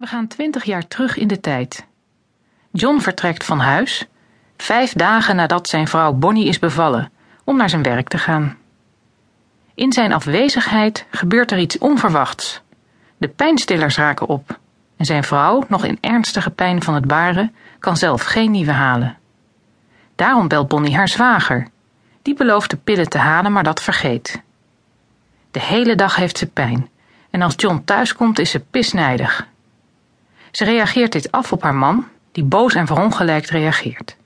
We gaan twintig jaar terug in de tijd. John vertrekt van huis, vijf dagen nadat zijn vrouw Bonnie is bevallen, om naar zijn werk te gaan. In zijn afwezigheid gebeurt er iets onverwachts. De pijnstillers raken op en zijn vrouw, nog in ernstige pijn van het baren, kan zelf geen nieuwe halen. Daarom belt Bonnie haar zwager. Die belooft de pillen te halen, maar dat vergeet. De hele dag heeft ze pijn en als John thuiskomt is ze pisnijdig. Ze reageert dit af op haar man, die boos en verongelijkt reageert.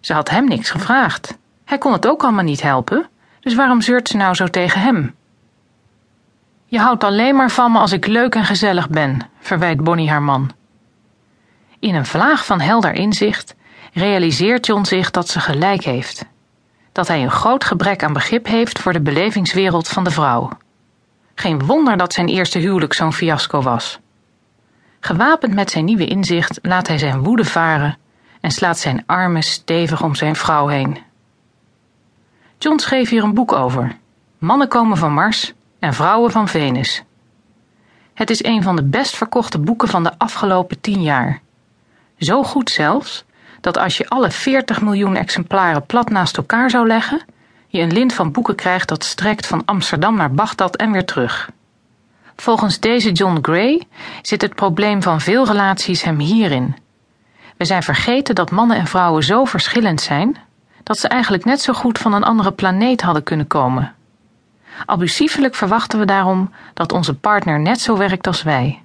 Ze had hem niks gevraagd. Hij kon het ook allemaal niet helpen, dus waarom zeurt ze nou zo tegen hem? Je houdt alleen maar van me als ik leuk en gezellig ben, verwijt Bonnie haar man. In een vlaag van helder inzicht realiseert John zich dat ze gelijk heeft. Dat hij een groot gebrek aan begrip heeft voor de belevingswereld van de vrouw. Geen wonder dat zijn eerste huwelijk zo'n fiasco was. Gewapend met zijn nieuwe inzicht laat hij zijn woede varen en slaat zijn armen stevig om zijn vrouw heen. John schreef hier een boek over. Mannen komen van Mars en vrouwen van Venus. Het is een van de best verkochte boeken van de afgelopen tien jaar. Zo goed zelfs dat als je alle 40 miljoen exemplaren plat naast elkaar zou leggen, je een lint van boeken krijgt dat strekt van Amsterdam naar Bagdad en weer terug. Volgens deze John Gray zit het probleem van veel relaties hem hierin. We zijn vergeten dat mannen en vrouwen zo verschillend zijn dat ze eigenlijk net zo goed van een andere planeet hadden kunnen komen. Abusiefelijk verwachten we daarom dat onze partner net zo werkt als wij.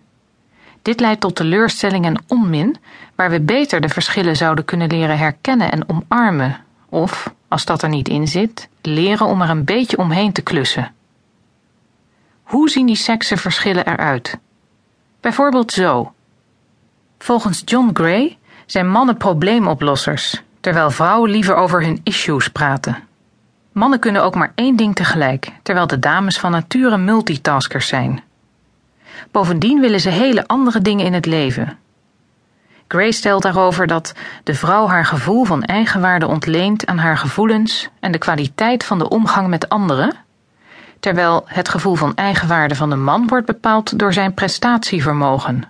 Dit leidt tot teleurstelling en onmin, waar we beter de verschillen zouden kunnen leren herkennen en omarmen, of, als dat er niet in zit, leren om er een beetje omheen te klussen. Hoe zien die seksenverschillen eruit? Bijvoorbeeld zo. Volgens John Gray zijn mannen probleemoplossers, terwijl vrouwen liever over hun issues praten. Mannen kunnen ook maar één ding tegelijk, terwijl de dames van nature multitaskers zijn. Bovendien willen ze hele andere dingen in het leven. Gray stelt daarover dat de vrouw haar gevoel van eigenwaarde ontleent aan haar gevoelens en de kwaliteit van de omgang met anderen, terwijl het gevoel van eigenwaarde van de man wordt bepaald door zijn prestatievermogen.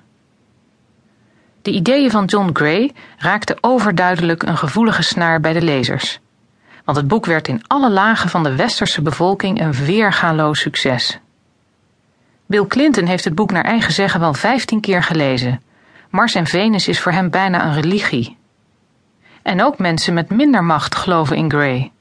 De ideeën van John Gray raakten overduidelijk een gevoelige snaar bij de lezers, want het boek werd in alle lagen van de westerse bevolking een weergaloos succes. Bill Clinton heeft het boek naar eigen zeggen wel vijftien keer gelezen. Mars en Venus is voor hem bijna een religie. En ook mensen met minder macht geloven in Gray.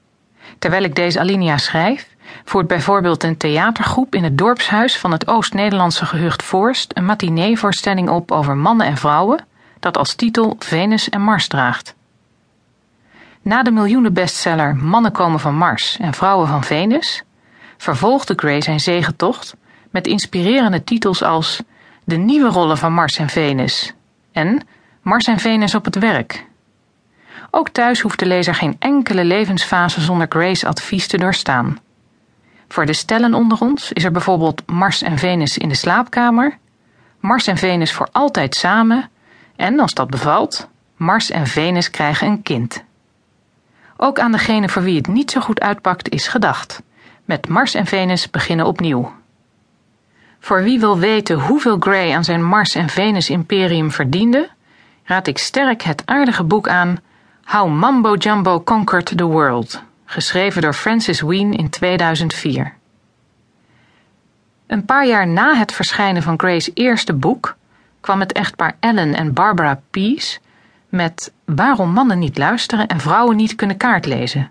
Terwijl ik deze alinea schrijf, voert bijvoorbeeld een theatergroep in het dorpshuis van het Oost-Nederlandse gehucht Voorst een matineevoorstelling op over mannen en vrouwen, dat als titel Venus en Mars draagt. Na de miljoenenbestseller Mannen komen van Mars en Vrouwen van Venus vervolgde Gray zijn zegentocht met inspirerende titels als De nieuwe rollen van Mars en Venus en Mars en Venus op het werk. Ook thuis hoeft de lezer geen enkele levensfase zonder Gray's advies te doorstaan. Voor de stellen onder ons is er bijvoorbeeld Mars en Venus in de slaapkamer, Mars en Venus voor altijd samen en, als dat bevalt, Mars en Venus krijgen een kind. Ook aan degene voor wie het niet zo goed uitpakt is gedacht. Met Mars en Venus beginnen opnieuw. Voor wie wil weten hoeveel Gray aan zijn Mars en Venus imperium verdiende, raad ik sterk het aardige boek aan How Mambo Jumbo Conquered the World, geschreven door Francis Ween in 2004. Een paar jaar na het verschijnen van Gray's eerste boek kwam het echtpaar Ellen en Barbara Pease met Waarom mannen niet luisteren en vrouwen niet kunnen kaartlezen.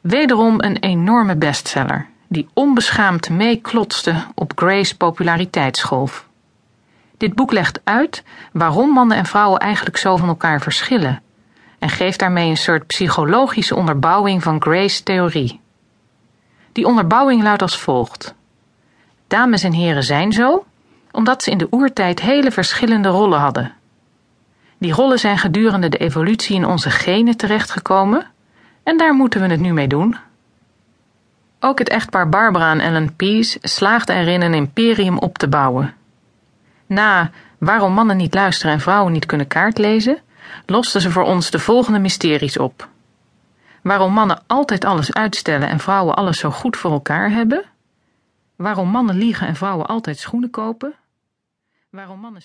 Wederom een enorme bestseller die onbeschaamd meeklotste op Gray's populariteitsgolf. Dit boek legt uit waarom mannen en vrouwen eigenlijk zo van elkaar verschillen en geeft daarmee een soort psychologische onderbouwing van Gray's theorie. Die onderbouwing luidt als volgt: Dames en heren zijn zo omdat ze in de oertijd hele verschillende rollen hadden. Die rollen zijn gedurende de evolutie in onze genen terechtgekomen en daar moeten we het nu mee doen. Ook het echtpaar Barbara en Ellen Pease slaagde erin een imperium op te bouwen. Na waarom mannen niet luisteren en vrouwen niet kunnen kaart lezen, losten ze voor ons de volgende mysteries op. Waarom mannen altijd alles uitstellen en vrouwen alles zo goed voor elkaar hebben. Waarom mannen liegen en vrouwen altijd schoenen kopen. Waarom mannen